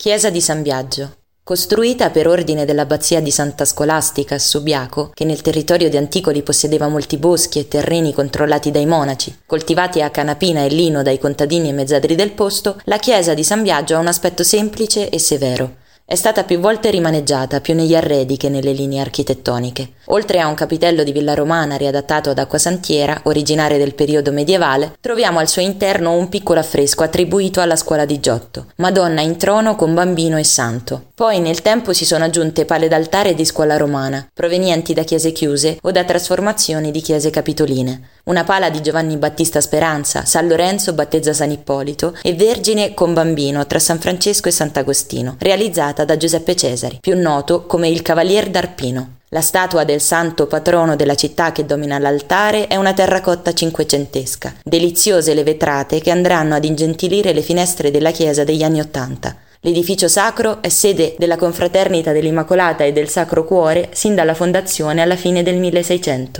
Chiesa di San Biagio. Costruita per ordine dell'abbazia di Santa Scolastica a Subiaco, che nel territorio di Anticoli possedeva molti boschi e terreni controllati dai monaci, coltivati a canapina e lino dai contadini e mezzadri del posto, la chiesa di San Biagio ha un aspetto semplice e severo. È stata più volte rimaneggiata, più negli arredi che nelle linee architettoniche. Oltre a un capitello di villa romana riadattato ad acquasantiera, originario del periodo medievale, troviamo al suo interno un piccolo affresco attribuito alla scuola di Giotto, Madonna in trono con bambino e santo. Poi nel tempo si sono aggiunte pale d'altare di scuola romana, provenienti da chiese chiuse o da trasformazioni di chiese capitoline. Una pala di Giovanni Battista Speranza, San Lorenzo battezza San Ippolito e Vergine con bambino tra San Francesco e Sant'Agostino, realizzata da Giuseppe Cesari, più noto come il Cavalier d'Arpino. La statua del santo patrono della città che domina l'altare è una terracotta cinquecentesca, deliziose le vetrate che andranno ad ingentilire le finestre della chiesa degli anni Ottanta. L'edificio sacro è sede della Confraternita dell'Immacolata e del Sacro Cuore sin dalla fondazione alla fine del 1600.